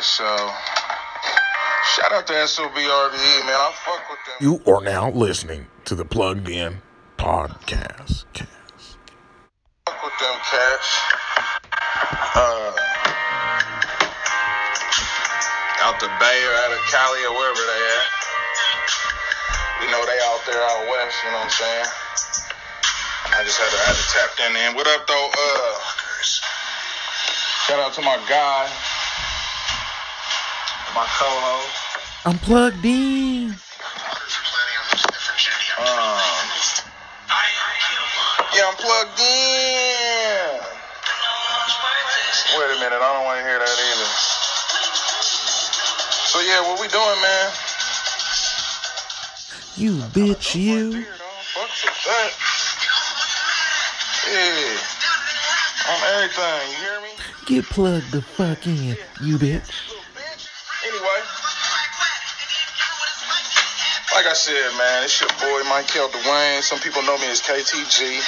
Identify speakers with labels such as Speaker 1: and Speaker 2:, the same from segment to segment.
Speaker 1: Yeah, so shout out to SOBxRBE, man. I fuck with them.
Speaker 2: You are now listening to the Plugged In Podcast. Cast.
Speaker 1: Fuck with them cats. Uh, out the Bay or out of Cali or wherever they at. You know they out there out west, you know what I'm saying? I just had to had to tap in in. What up though? Uh shout out to my guy, my co-host.
Speaker 2: I'm plugged in.
Speaker 1: Um, yeah, I'm plugged in. Wait a minute, I don't want to hear that either. So yeah, what we doing, man?
Speaker 2: You bitch, you.
Speaker 1: Fuck with that. Yeah. On everything, you hear me?
Speaker 2: Get plugged the fuck in, you bitch.
Speaker 1: Like I said, man, it's your boy Michael Dwayne. Some people know me as KTG.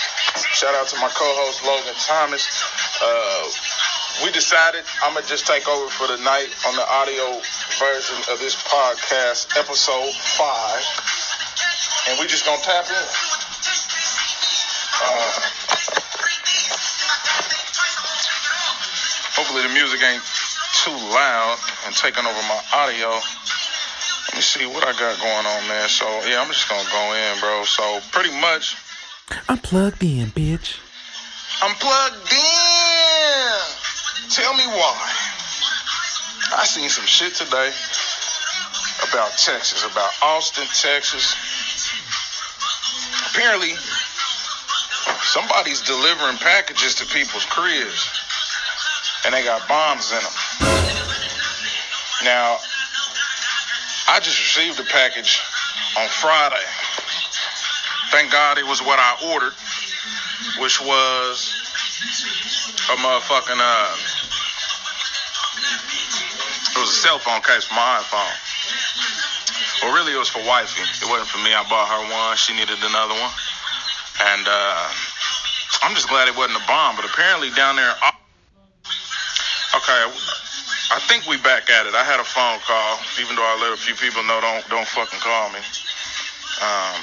Speaker 1: Shout out to my co-host Logan Thomas. Uh, we decided I'm gonna just take over for the night on the audio version of this podcast, episode five, and we just gonna tap in. Uh, hopefully the music ain't too loud and taking over my audio. Let me see what I got going on, man. So yeah, I'm just gonna go in, bro. So pretty much,
Speaker 2: I'm plugged in, bitch.
Speaker 1: I'm plugged in. Tell me why. I seen some shit today about Texas, about Austin, Texas. Apparently, somebody's delivering packages to people's cribs, and they got bombs in them. Now, just received a package on Friday. Thank God it was what I ordered, which was a motherfucking uh, it was a cell phone case for my iPhone. Well, really, it was for wifey. It wasn't for me. I bought her one. She needed another one, and uh, I'm just glad it wasn't a bomb. But apparently, down there, okay, I think we back at it. I had a phone call, even though I let a few people know don't don't fucking call me. Um,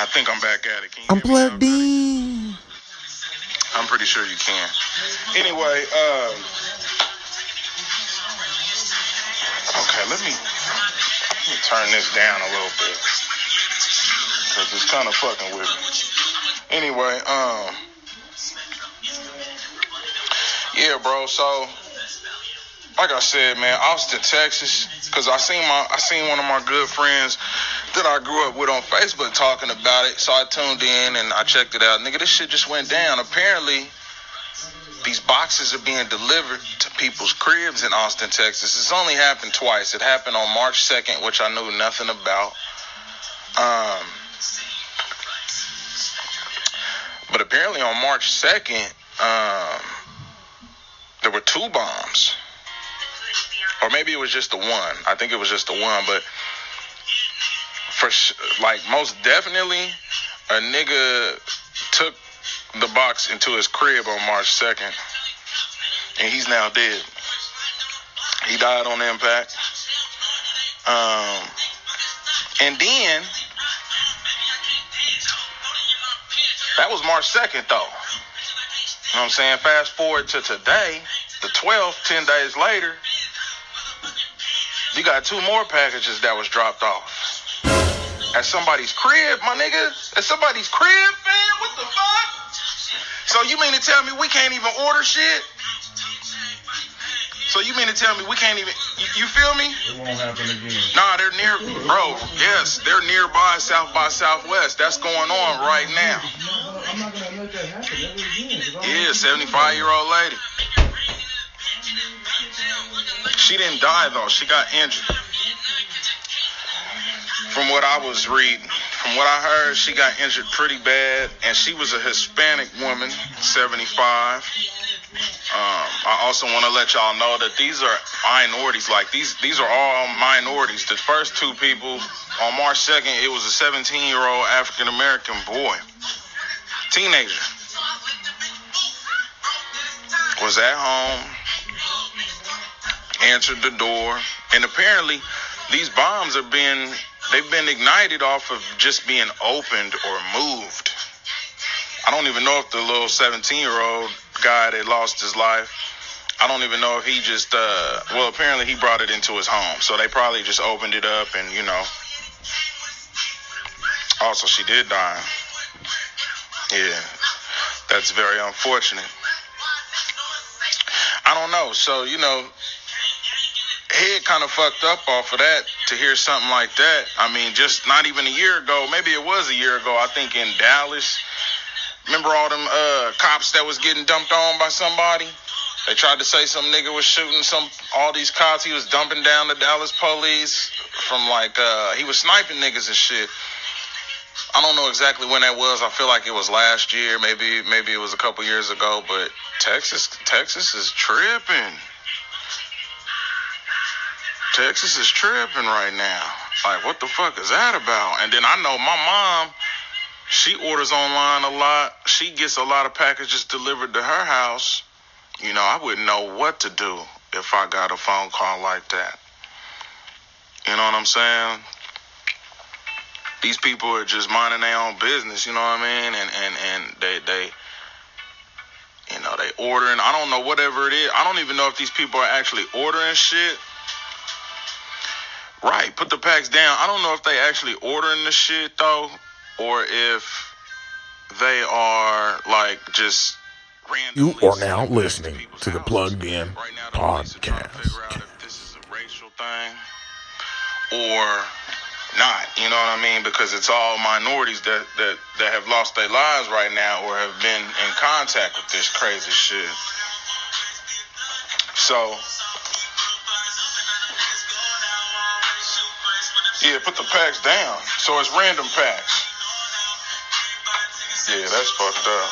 Speaker 1: I think I'm back at it. Can you
Speaker 2: I'm plugged in.
Speaker 1: I'm pretty sure you can. Anyway, um, okay, let me let me turn this down a little bit because it's kind of fucking with me. Anyway, um, yeah, bro. So, like I said, man, Austin, Texas, because I seen my I seen one of my good friends that I grew up with on Facebook talking about it. So I tuned in and I checked it out. Nigga, this shit just went down. Apparently, these boxes are being delivered to people's cribs in Austin, Texas. It's only happened twice. It happened on March 2nd, which I knew nothing about. Um, but apparently on March 2nd, um, there were two bombs. Or maybe it was just the one. I think it was just the one, but for sh- like most definitely a nigga took the box into his crib on March 2nd and he's now dead. He died on impact. Um, and then that was March 2nd though. You know what I'm saying? Fast forward to today, the 12th, 10 days later, you got two more packages that was dropped off at somebody's crib, my nigga. At somebody's crib, man. What the fuck? So you mean to tell me we can't even order shit? So you mean to tell me we can't even? You, you feel me?
Speaker 3: It won't happen again.
Speaker 1: Nah, they're near, bro. Yes, they're nearby South by Southwest. That's going on right now.
Speaker 3: I'm not gonna let that happen ever again. 'cause I
Speaker 1: Yeah, 75 year old lady. She didn't die though. She got injured. From what I was reading, from what I heard, she got injured pretty bad, and she was a Hispanic woman, 75. Um, I also want to let y'all know that these are minorities. Like these, these are all minorities. The first two people on March 2nd, it was a 17 year old African American boy, teenager, was at home answered the door, and apparently these bombs are being they've been ignited off of just being opened or moved. I don't even know if the little 17 year old guy that lost his life. I don't even know if he just uh well apparently he brought it into his home. So they probably just opened it up and you know also she did die. Yeah. That's very unfortunate. I don't know. So, you know, head kind of fucked up off of that to hear something like that. I mean, just not even a year ago, maybe it was a year ago, I think in Dallas. Remember all them uh, cops that was getting dumped on by somebody? They tried to say some nigga was shooting some all these cops. He was dumping down the Dallas police from like uh, he was sniping niggas and shit. I don't know exactly when that was. I feel like it was last year, maybe maybe it was a couple years ago, but Texas Texas is tripping. Texas is tripping right now. Like what the fuck is that about? And then I know my mom, she orders online a lot. She gets a lot of packages delivered to her house. You know, I wouldn't know what to do if I got a phone call like that. You know what I'm saying? these people are just minding their own business, you know what I mean? And and and they they you know, they ordering, I don't know whatever it is. I don't even know if these people are actually ordering shit. Right, put the packs down. I don't know if they actually ordering the shit though or if they are like just
Speaker 2: you are now listening to the Plugged In
Speaker 1: right now, podcast. Or not. You know what I mean? Because it's all minorities that that that have lost their lives right now or have been in contact with this crazy shit. So yeah, put the packs down. So it's random packs. Yeah, that's fucked up.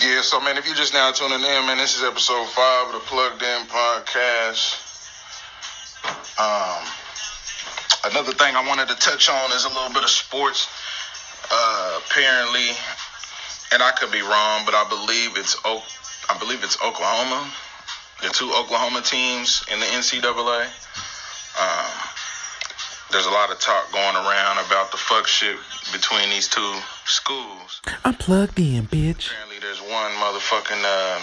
Speaker 1: Yeah, so man, if you're just now tuning in, man, this is episode five of the Plugged In Podcast. Um, another thing I wanted to touch on is a little bit of sports. Uh, apparently, and I could be wrong, but I believe it's I believe it's Oklahoma. The two Oklahoma teams in the NCAA. Um, there's a lot of talk going around about the fuck shit between these two schools.
Speaker 2: I'm plugged in, bitch.
Speaker 1: Apparently, there's one motherfucking. Um,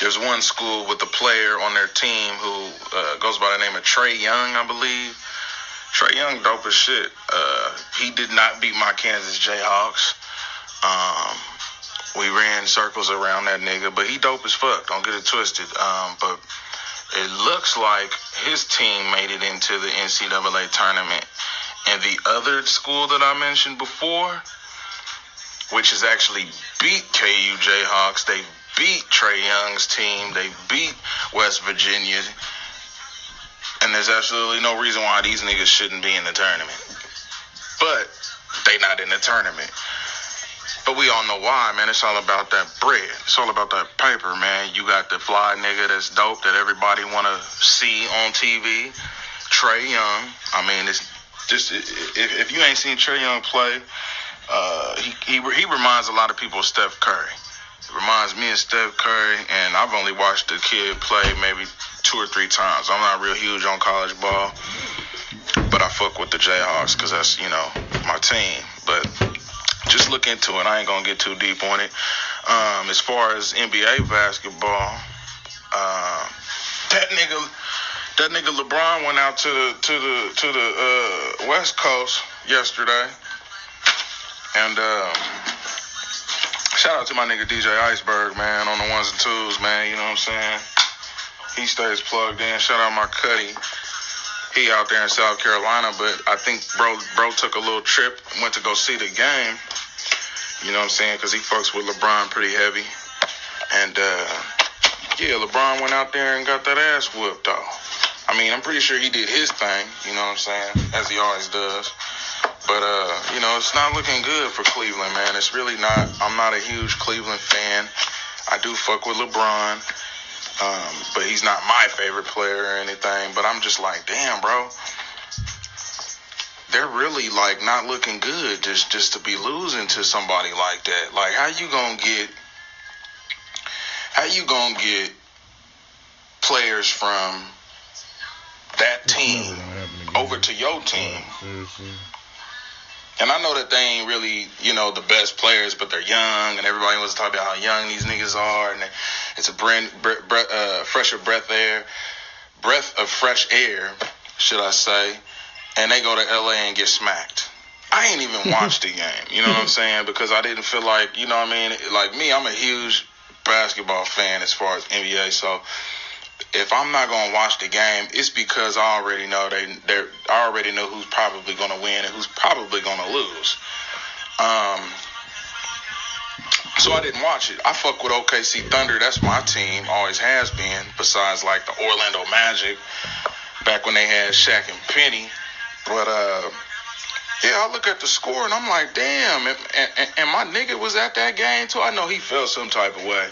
Speaker 1: there's one school with a player on their team who uh, goes by the name of Trae Young, I believe. Trae Young, dope as shit. Uh, he did not beat my Kansas Jayhawks. Um, we ran circles around that nigga, but he dope as fuck. Don't get it twisted. Um, but it looks like his team made it into the NCAA tournament. And the other school that I mentioned before, which has actually beat KU Jayhawks, they beat Trae Young's team. They beat West Virginia. And there's absolutely no reason why these niggas shouldn't be in the tournament. But they not in the tournament. But we all know why, man. It's all about that bread. It's all about that paper, man. You got the fly nigga that's dope that everybody want to see on TV. Trae Young. I mean, it's just if, if you ain't seen Trae Young play, uh, he, he he reminds a lot of people of Steph Curry It reminds me of Steph Curry, and I've only watched the kid play maybe two or three times. I'm not real huge on college ball, but I fuck with the Jayhawks because that's you know my team. But just look into it. I ain't gonna get too deep on it. Um, as far as NBA basketball, uh, that nigga, that nigga LeBron went out to the to the to the uh, West Coast yesterday, and. Um, Shout out to my nigga DJ Iceberg, man, on the ones and twos, man. You know what I'm saying? He stays plugged in. Shout out my Cuddy. He out there in South Carolina, but I think bro bro took a little trip, went to go see the game. You know what I'm saying? Because he fucks with LeBron pretty heavy. And uh, yeah, LeBron went out there and got that ass whooped, off. I mean, I'm pretty sure he did his thing. You know what I'm saying? As he always does. But uh, you know, it's not looking good for Cleveland, man. It's really not. I'm not a huge Cleveland fan. I do fuck with LeBron, um, but he's not my favorite player or anything. But I'm just like, damn, bro. They're really like not looking good just just to be losing to somebody like that. Like, how you gonna get how you gonna get players from that team
Speaker 3: never gonna happen again.
Speaker 1: over to your team? And I know that they ain't really, you know, the best players, but they're young, and everybody wants to talk about how young these niggas are, and it's a brand, bre- bre- uh, fresher breath air, breath of fresh air, should I say? And they go to LA and get smacked. I ain't even watched the game, you know what I'm saying? Because I didn't feel like, you know what I mean? Like me, I'm a huge basketball fan as far as NBA, so if I'm not gonna watch the game, it's because I already know they they I already know who's probably gonna win and who's probably gonna lose. Um, so I didn't watch it. I fuck with OKC Thunder. That's my team, always has been. Besides like the Orlando Magic, back when they had Shaq and Penny. But uh, yeah, I look at the score and I'm like, damn. And, and, and my nigga was at that game too. I know he felt some type of way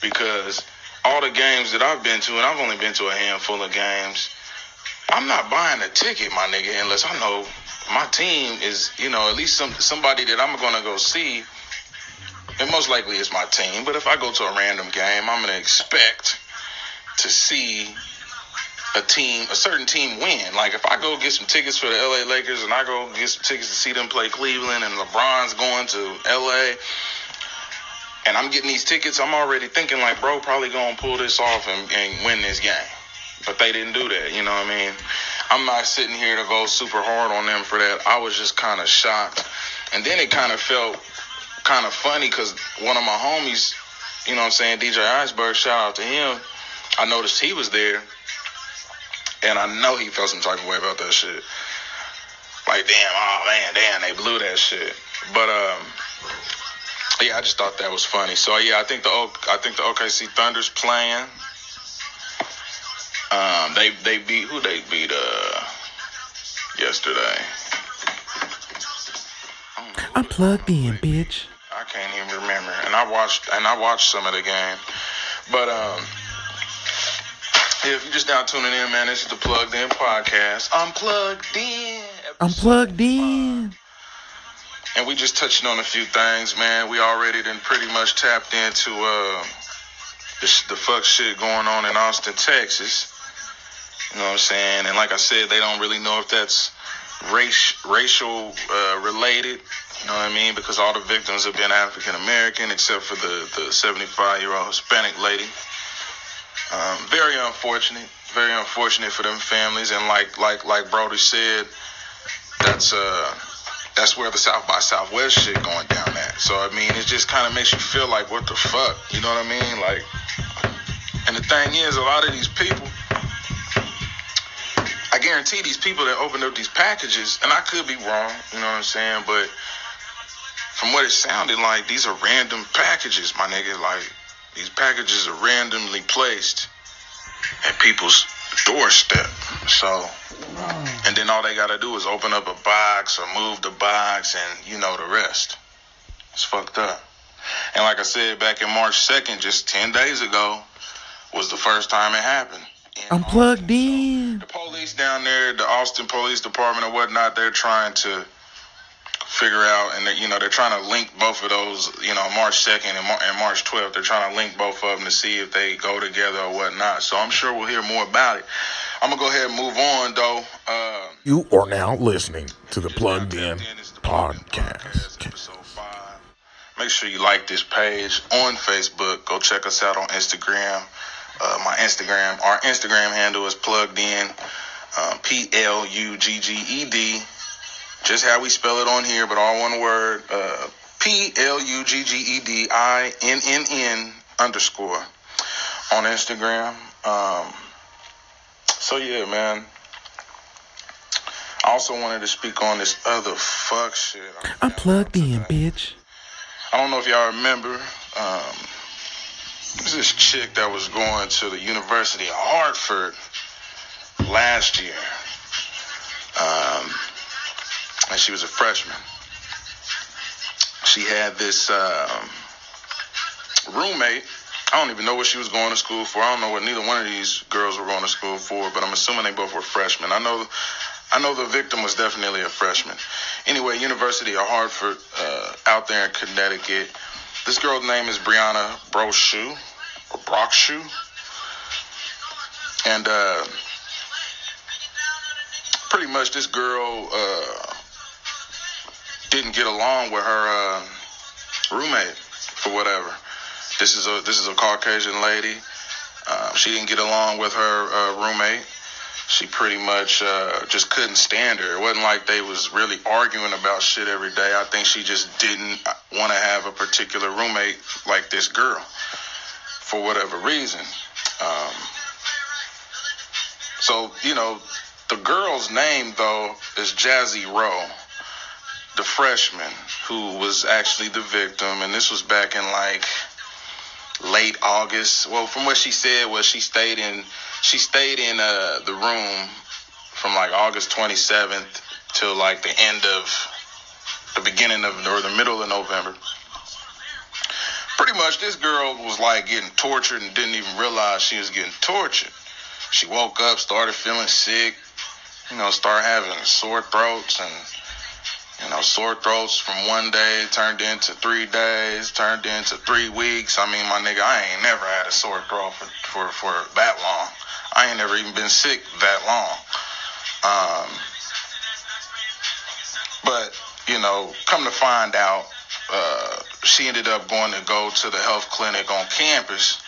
Speaker 1: because all the games that I've been to, and I've only been to a handful of games, I'm not buying a ticket, my nigga, unless I know my team is, you know, at least some somebody that I'm gonna go see. And most likely it's my team, but if I go to a random game, I'm gonna expect to see a team, a certain team win. Like if I go get some tickets for the LA Lakers and I go get some tickets to see them play Cleveland and LeBron's going to LA and I'm getting these tickets, I'm already thinking like, bro, probably gonna pull this off and, and win this game. But they didn't do that, you know what I mean? I'm not sitting here to go super hard on them for that. I was just kind of shocked. And then it kind of felt kind of funny because one of my homies, you know what I'm saying, DJ Iceberg, shout out to him. I noticed he was there. And I know he felt some type of way about that shit. Like, damn, oh man, damn, they blew that shit. But um, yeah, I just thought that was funny. So yeah, I think the O- I think the OKC Thunder's playing. Um, they they beat who they beat uh yesterday. I don't know who
Speaker 2: I'm plugged in, bitch.
Speaker 1: I can't even remember. And I watched and I watched some of the game. But um yeah, if you're just now tuning in, man, this is the Plugged In Podcast. I'm plugged in.
Speaker 2: I'm plugged in.
Speaker 1: And we just touching on a few things, man. We already done pretty much tapped into uh the, the fuck shit going on in Austin, Texas. You know what I'm saying? And like I said, they don't really know if that's race racial uh, related. You know what I mean? Because all the victims have been African American, except for the the 75 year old Hispanic lady. Um, very unfortunate. Very unfortunate for them families. And like like like Brody said, that's uh that's where the South by Southwest shit going down at. So I mean, it just kind of makes you feel like, what the fuck? You know what I mean? Like, and the thing is, a lot of these people, I guarantee these people that opened up these packages, and I could be wrong, you know what I'm saying, but from what it sounded like, these are random packages, my nigga. Like, these packages are randomly placed at people's doorstep. So, and then all they gotta do is open up a box or move the box, and you know the rest. It's fucked up. And like I said, back in March 2nd, just 10 days ago, was the first time it happened.
Speaker 2: I'm plugged in.
Speaker 1: So, the police down there, the Austin Police Department or whatnot, they're trying to figure out, and you know, they're trying to link both of those, you know, March 2nd and, Mar- and March 12th. They're trying to link both of them to see if they go together or whatnot. So I'm sure we'll hear more about it. I'm gonna go ahead and move on, though. Uh,
Speaker 2: You are now listening to the Plugged In
Speaker 1: tapped the Plugged
Speaker 2: Podcast.
Speaker 1: episode five. Make sure you like this page on Facebook. Go check us out on Instagram. Uh, my Instagram, our Instagram handle is plugged in, um, P L U G G E D. Just how we spell it on here, but all one word. Uh, P L U G G E D I N N N underscore on Instagram. Um, so yeah, man. I also wanted to speak on this other fuck shit. I
Speaker 2: I'm plugged in, bitch.
Speaker 1: I don't know if y'all remember. Um, there's this chick that was going to the University of Hartford last year. And she was a freshman. She had this um, roommate. I don't even know what she was going to school for. I don't know what neither one of these girls were going to school for, but I'm assuming they both were freshmen. I know, I know the victim was definitely a freshman. Anyway, University of Hartford, uh, out there in Connecticut. This girl's name is Brianna Brochu, or Brockshu. And uh, pretty much this girl uh, didn't get along with her uh, roommate for whatever. This is a this is a Caucasian lady. Uh, she didn't get along with her uh, roommate. She pretty much uh, just couldn't stand her. It wasn't like they was really arguing about shit every day. I think she just didn't want to have a particular roommate like this girl for whatever reason. Um, so you know, the girl's name though is Jazzy Rowe, the freshman who was actually the victim, and this was back in like late August. Well, from what she said was she stayed in she stayed in uh, the room from like August 27th till like the end of the beginning of or the middle of November. Pretty much, this girl was like getting tortured and didn't even realize she was getting tortured. She woke up, started feeling sick, you know, started having sore throats and you know, sore throats from one day turned into three days, turned into three weeks. I mean, my nigga, I ain't never had a sore throat for, for, for that long. I ain't never even been sick that long. Um, but, you know, come to find out, uh, she ended up going to go to the health clinic on campus.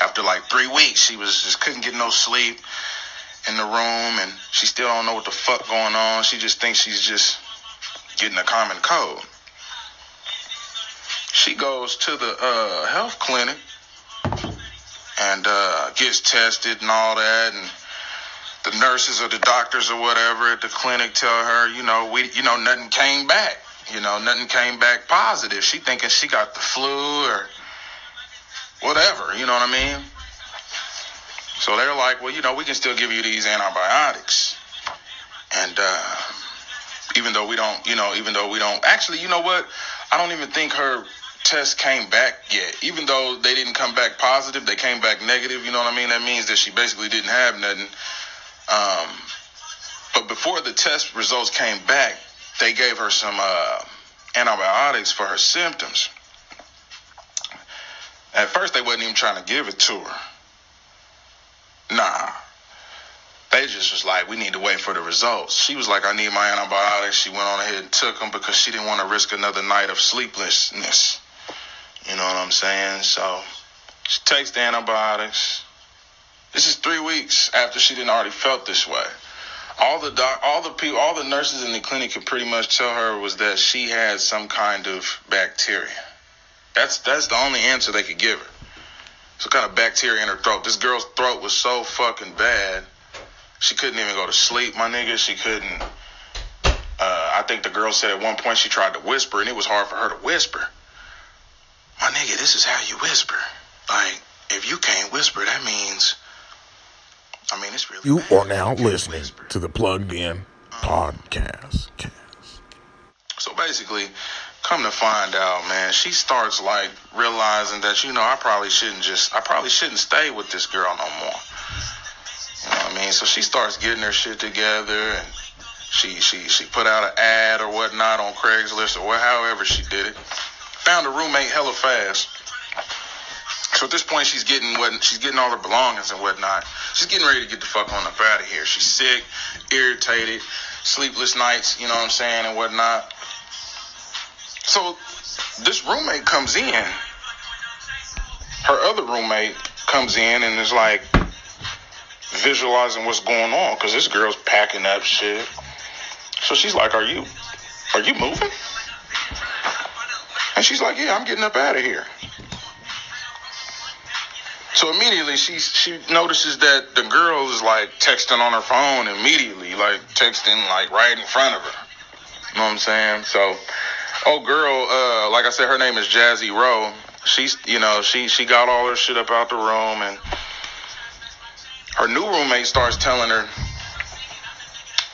Speaker 1: After like three weeks, she was just couldn't get no sleep in the room and she still don't know what the fuck going on. She just thinks she's just getting a common cold. She goes to the uh, health clinic and uh, gets tested and all that, and the nurses or the doctors or whatever at the clinic tell her, you know, we, you know, nothing came back. You know, nothing came back positive. She thinking she got the flu or whatever. You know what I mean? So they're like, well, you know, we can still give you these antibiotics, and. Uh, even though we don't, you know, even though we don't actually, you know what? I don't even think her test came back yet. Even though they didn't come back positive, they came back negative. You know what I mean? That means that she basically didn't have nothing. Um, but before the test results came back, they gave her some uh, antibiotics for her symptoms. At first, they wasn't even trying to give it to her. Nah, they just was like, we need to wait for the results. She was like, I need my antibiotics. She went on ahead and took them because she didn't want to risk another night of sleeplessness. You know what I'm saying? So she takes the antibiotics. This is three weeks after she didn't already felt this way. All the doc, all the people, all the nurses in the clinic could pretty much tell her was that she had some kind of bacteria. That's that's the only answer they could give her. Some kind of bacteria in her throat. This girl's throat was so fucking bad she couldn't even go to sleep, my nigga. She couldn't. Uh, I think the girl said at one point she tried to whisper, and it was hard for her to whisper. My nigga, this is how you whisper. Like, if you can't whisper, that means. I mean, it's really.
Speaker 2: You are now listening to the Plugged In Podcast.
Speaker 1: So basically, come to find out, man, she starts like realizing that you know I probably shouldn't just I probably shouldn't stay with this girl no more. What I mean? So she starts getting her shit together and she she she put out an ad or whatnot on Craigslist or however she did it. Found a roommate hella fast. So at this point she's getting what she's getting all her belongings and whatnot. She's getting ready to get the fuck on up out of here. She's sick, irritated, sleepless nights, you know what I'm saying, and whatnot. So this roommate comes in. Her other roommate comes in and is like, visualizing what's going on because this girl's packing up shit. So she's like, "Are you, are you moving?" And she's like, "Yeah, I'm getting up out of here." So immediately she she notices that the girl is like texting on her phone immediately, like texting like right in front of her. You know what I'm saying? So, oh girl, uh, like I said, her name is Jazzy Rowe. She's you know she she got all her shit up out the room and her new roommate starts telling her,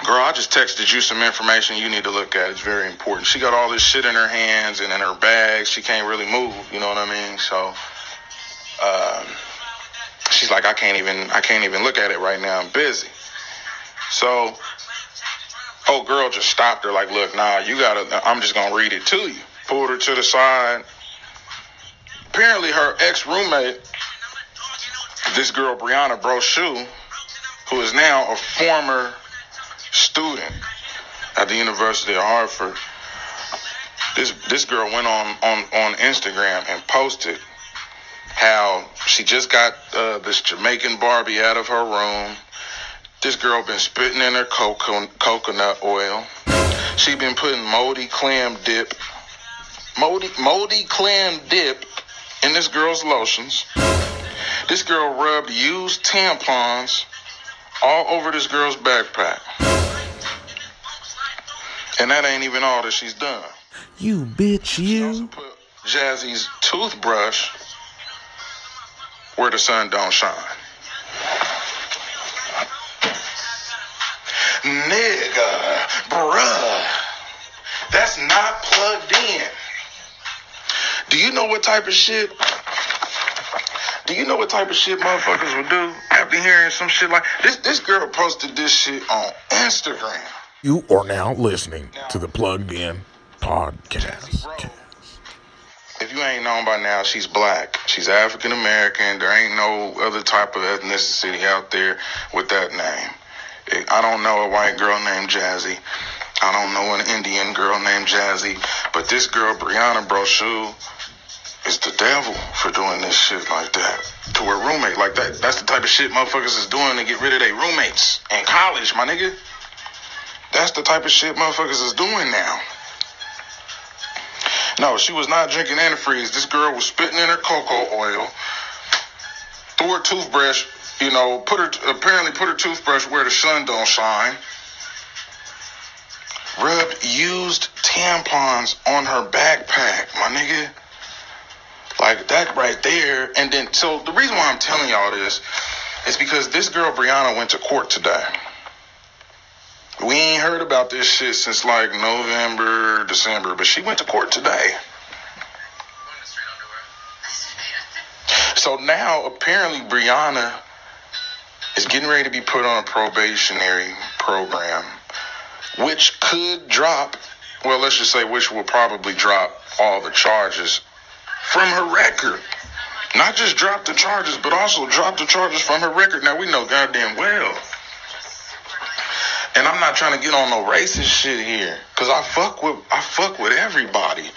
Speaker 1: Girl, I just texted you some information you need to look at. It's very important. She got all this shit in her hands and in her bags. She can't really move. You know what I mean? So, um, she's like, I can't even, I can't even look at it right now. I'm busy. So, oh, girl just stopped her. Like, look, nah, you gotta. I'm just gonna read it to you. Pulled her to the side, apparently her ex roommate, this girl Brianna Brochu, who is now a former student at the University of Hartford. This this girl went on on on Instagram and posted how she just got uh, this Jamaican Barbie out of her room. This girl been spitting in her coco- coconut oil. She been putting moldy clam dip, moldy moldy clam dip in this girl's lotions. This girl rubbed used tampons all over this girl's backpack. And that ain't even all that she's done.
Speaker 2: You bitch, you.
Speaker 1: put Jazzy's toothbrush where the sun don't shine. Nigga, bruh, that's not plugged in. Do you know what type of shit? Do you know what type of shit motherfuckers would do after hearing some shit like this? This girl posted this shit on Instagram.
Speaker 2: You are now listening to the Plugged In Podcast.
Speaker 1: If you ain't known by now, she's black. She's African American. There ain't no other type of ethnicity out there with that name. I don't know a white girl named Jazzy. I don't know an Indian girl named Jazzy. But this girl, Brianna Brochu, is the devil for doing this shit like that to her roommate. Like that. That's the type of shit motherfuckers is doing to get rid of their roommates in college, my nigga. That's the type of shit motherfuckers is doing now. No, she was not drinking antifreeze. This girl was spitting in her cocoa oil. Threw her toothbrush, you know, put her apparently put her toothbrush where the sun don't shine. Rubbed used tampons on her backpack, my nigga. Like that right there. And then so the reason why I'm telling y'all this is because this girl Brianna went to court today. We ain't heard about this shit since like November, December, but she went to court today. So now apparently Brianna is getting ready to be put on a probationary program, which could drop, well, let's just say which will probably drop all the charges from her record. Not just drop the charges, but also drop the charges from her record. Now we know goddamn well. And I'm not trying to get on no racist shit here, cause I fuck with I fuck with everybody.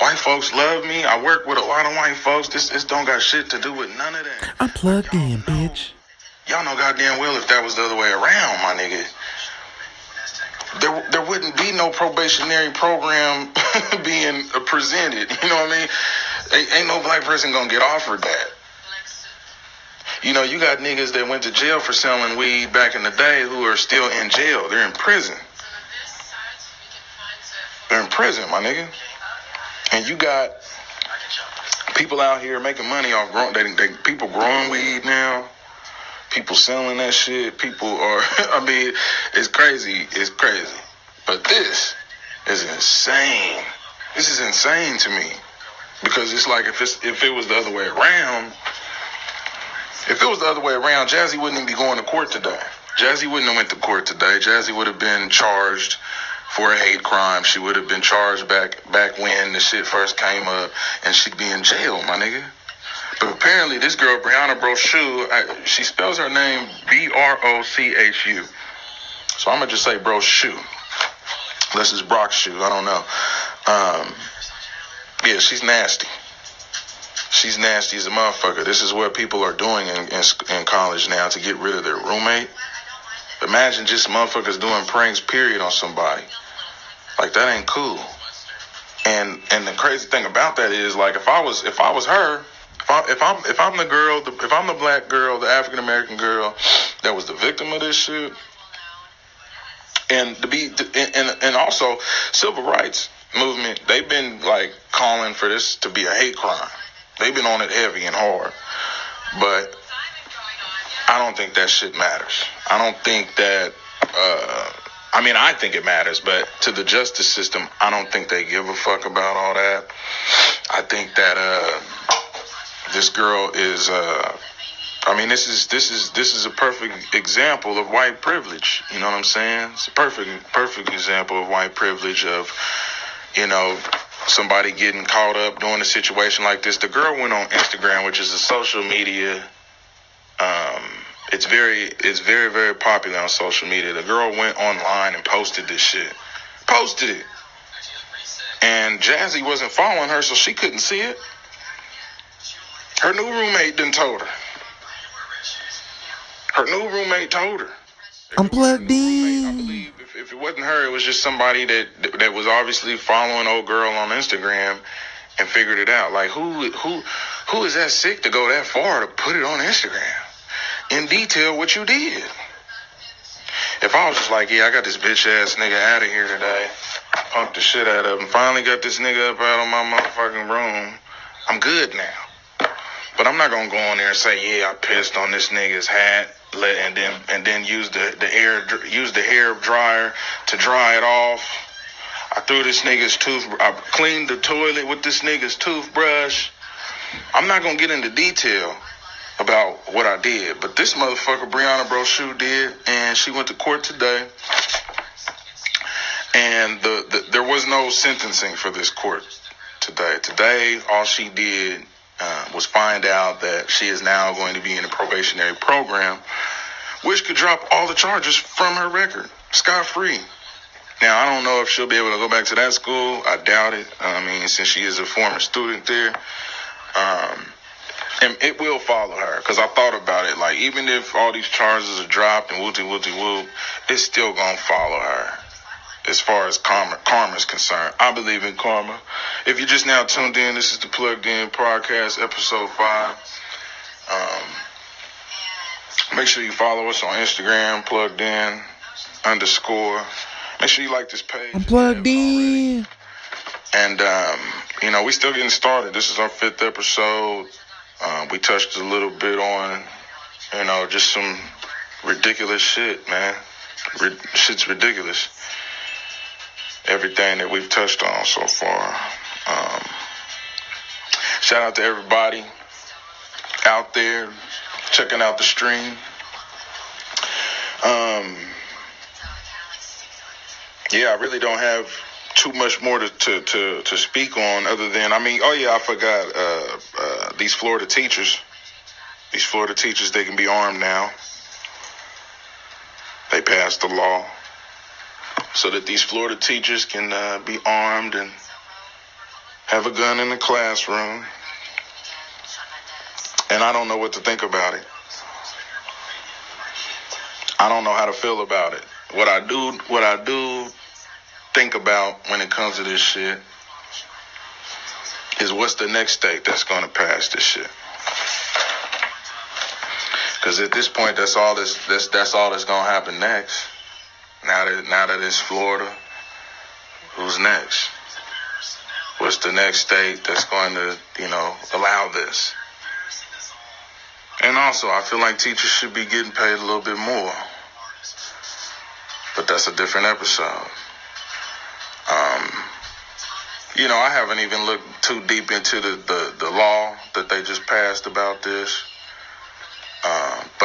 Speaker 1: White folks love me. I work with a lot of white folks. This this don't got shit to do with none of that.
Speaker 2: I'm plugged in, bitch.
Speaker 1: Y'all know goddamn well if that was the other way around, my nigga. There, there wouldn't be no probationary program being presented. You know what I mean? Ain't, ain't no black person gonna get offered that. You know, you got niggas that went to jail for selling weed back in the day who are still in jail. They're in prison. They're in prison, my nigga. And you got people out here making money off growing. They, they people growing weed now. People selling that shit. People are. I mean, it's crazy. It's crazy. But this is insane. This is insane to me because it's like if it's if it was the other way around. If it was the other way around, Jazzy wouldn't even be going to court today. Jazzy wouldn't have went to court today. Jazzy would have been charged for a hate crime. She would have been charged back back when the shit first came up, and she'd be in jail, my nigga. But apparently, this girl Brianna Brochu, she spells her name B R O C H U. So I'm gonna just say Brochu, unless it's Brock shoe. I don't know. Um, yeah, she's nasty. She's nasty as a motherfucker. This is what people are doing in, in, in college now to get rid of their roommate. Imagine just motherfuckers doing pranks, period, on somebody. Like that ain't cool. And and the crazy thing about that is, like, if I was if I was her, if I if I'm if I'm the girl, the, if I'm the black girl, the African American girl that was the victim of this shit, and to be and and, and also civil rights movement, they've been like calling for this to be a hate crime. They've been on it heavy and hard, but I don't think that shit matters. I don't think that. Uh, I mean, I think it matters, but to the justice system, I don't think they give a fuck about all that. I think that uh, this girl is. Uh, I mean, this is this is this is a perfect example of white privilege. You know what I'm saying? It's a perfect perfect example of white privilege of, you know, somebody getting caught up doing a situation like this. The girl went on Instagram, which is a social media. Um, it's very, it's very, very popular on social media. The girl went online and posted this shit. Posted it. And Jazzy wasn't following her, so she couldn't see it. Her new roommate didn't told her. Her new roommate told her.
Speaker 2: Unplugged in.
Speaker 1: I believe if, if it wasn't her, it was just somebody that that was obviously following old girl on Instagram and figured it out. Like who who who is that sick to go that far to put it on Instagram in detail what you did? If I was just like, yeah, I got this bitch ass nigga out of here today, punked the shit out of him, finally got this nigga up out of my motherfucking room, I'm good now. But I'm not gonna go on there and say, yeah, I pissed on this nigga's hat, let and then and then use the the air use the hair dryer to dry it off. I threw this nigga's tooth. I cleaned the toilet with this nigga's toothbrush. I'm not gonna get into detail about what I did, but this motherfucker Brianna Brochu did, and she went to court today. And the, the there was no sentencing for this court today. Today, all she did find out that she is now going to be in a probationary program, which could drop all the charges from her record, scot free. Now, I don't know if she'll be able to go back to that school. I doubt it. I mean, since she is a former student there. Um, and it will follow her because I thought about it. Like, even if all these charges are dropped and wooty wooty whoop, it's still going to follow her as far as karma karma is concerned. I believe in karma. If you're just now tuned in, this is the Plugged In Podcast, episode five. Um, make sure you follow us on Instagram, plugged in underscore. Make sure you like this page.
Speaker 2: I'm plugged in.
Speaker 1: And um, you know, we still getting started. This is our fifth episode. Um, we touched a little bit on, you know, just some ridiculous shit, man. Rid- shit's ridiculous everything that we've touched on so far. Um, shout out to everybody out there checking out the stream. Um, yeah, I really don't have too much more to, to, to, to speak on other than, I mean, oh yeah, I forgot uh, uh, these Florida teachers. These Florida teachers, they can be armed now. They passed the law so that these Florida teachers can uh, be armed and have a gun in the classroom. And I don't know what to think about it. I don't know how to feel about it. What I do, what I do think about when it comes to this shit is what's the next state that's going to pass this shit. Because at this point, that's all that's, that's that's all that's going to happen next. Now that now that it's Florida, who's next? What's the next state that's going to, you know, allow this? And also, I feel like teachers should be getting paid a little bit more. But that's a different episode. Um, you know, I haven't even looked too deep into the, the, the law that they just passed about this.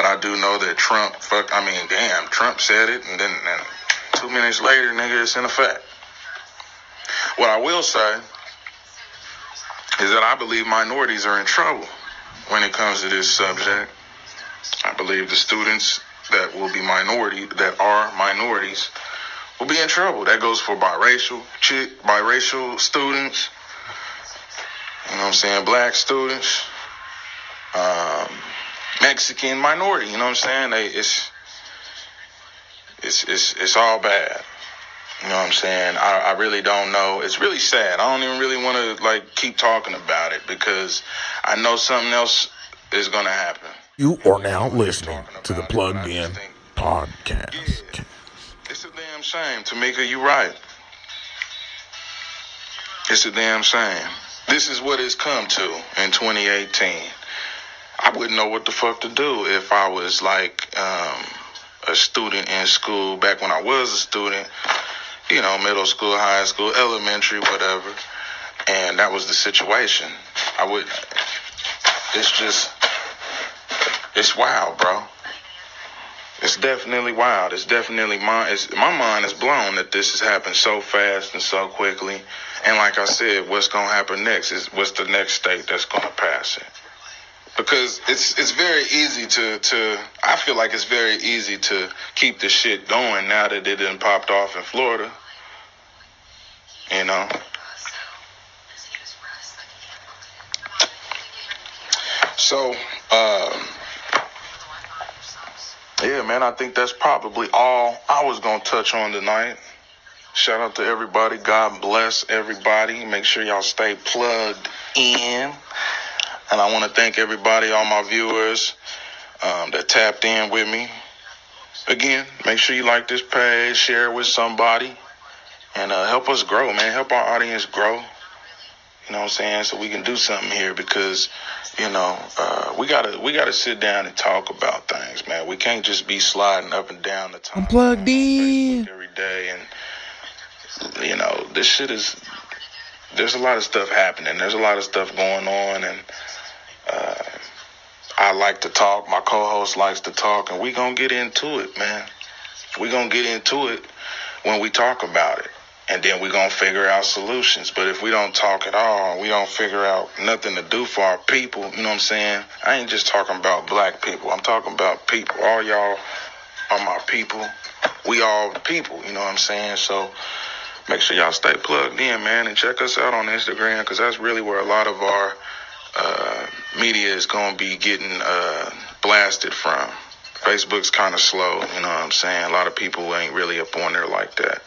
Speaker 1: But I do know that Trump, fuck, I mean, damn, Trump said it, and then and two minutes later, nigga, it's in effect. What I will say is that I believe minorities are in trouble when it comes to this subject. I believe the students that will be minority, that are minorities, will be in trouble. That goes for biracial, chick, biracial students. You know what I'm saying? Black students. Um, Mexican minority. You know what I'm saying? They, it's it's it's it's all bad. You know what I'm saying? I, I really don't know. It's really sad. I don't even really want to like keep talking about it because I know something else is gonna happen.
Speaker 2: You are now listening to the Plugged In Podcast.
Speaker 1: It's a damn shame, Tamika. You right. It's a damn shame. This is what it's come to in 2018. I wouldn't know what the fuck to do if I was like um, a student in school back when I was a student, you know, middle school, high school, elementary, whatever. And that was the situation. I would, it's just, it's wild, bro. It's definitely wild. It's definitely my, it's, my mind is blown that this has happened so fast and so quickly And like I said, what's gonna happen next is what's the next state that's gonna pass it. Because it's it's very easy to to I feel like it's very easy to keep the shit going now that it didn't popped off in Florida. You know. So, um, yeah, man, I think that's probably all I was gonna touch on tonight. Shout out to everybody. God bless everybody. Make sure y'all stay plugged in. And I want to thank everybody, all my viewers um, that tapped in with me. Again, make sure you like this page, share it with somebody, and uh, help us grow, man. Help our audience grow. You know what I'm saying? So we can do something here because, you know, uh, we gotta we gotta sit down and talk about things, man. We can't just be sliding up and down the time.
Speaker 2: I'm plugged in.
Speaker 1: every day, and you know, this shit is. There's a lot of stuff happening. There's a lot of stuff going on, and uh, I like to talk. My co-host likes to talk, and we gonna get into it, man. We gonna get into it when we talk about it, and then we gonna figure out solutions. But if we don't talk at all, we don't figure out nothing to do for our people. You know what I'm saying? I ain't just talking about black people. I'm talking about people. All y'all are my people. We all people. You know what I'm saying? So make sure y'all stay plugged in, man, and check us out on Instagram because that's really where a lot of our uh, media is going to be getting uh, blasted from. Facebook's kind of slow, you know what I'm saying? A lot of people ain't really up on there like that.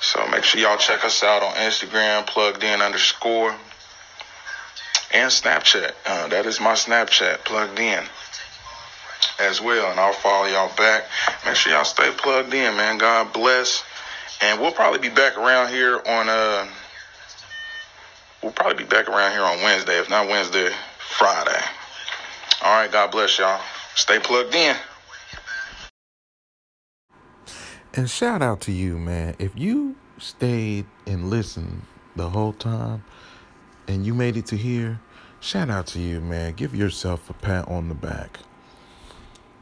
Speaker 1: So make sure y'all check us out on Instagram, plugged in underscore, and Snapchat. Uh, that is my Snapchat, plugged in as well. And I'll follow y'all back. Make sure y'all stay plugged in, man. God bless. And we'll probably be back around here on uh we'll probably be back around here on Wednesday, if not Wednesday, Friday. All right, God bless y'all. Stay plugged in.
Speaker 2: And shout out to you, man. If you stayed and listened the whole time and you made it to here, shout out to you, man. Give yourself a pat on the back.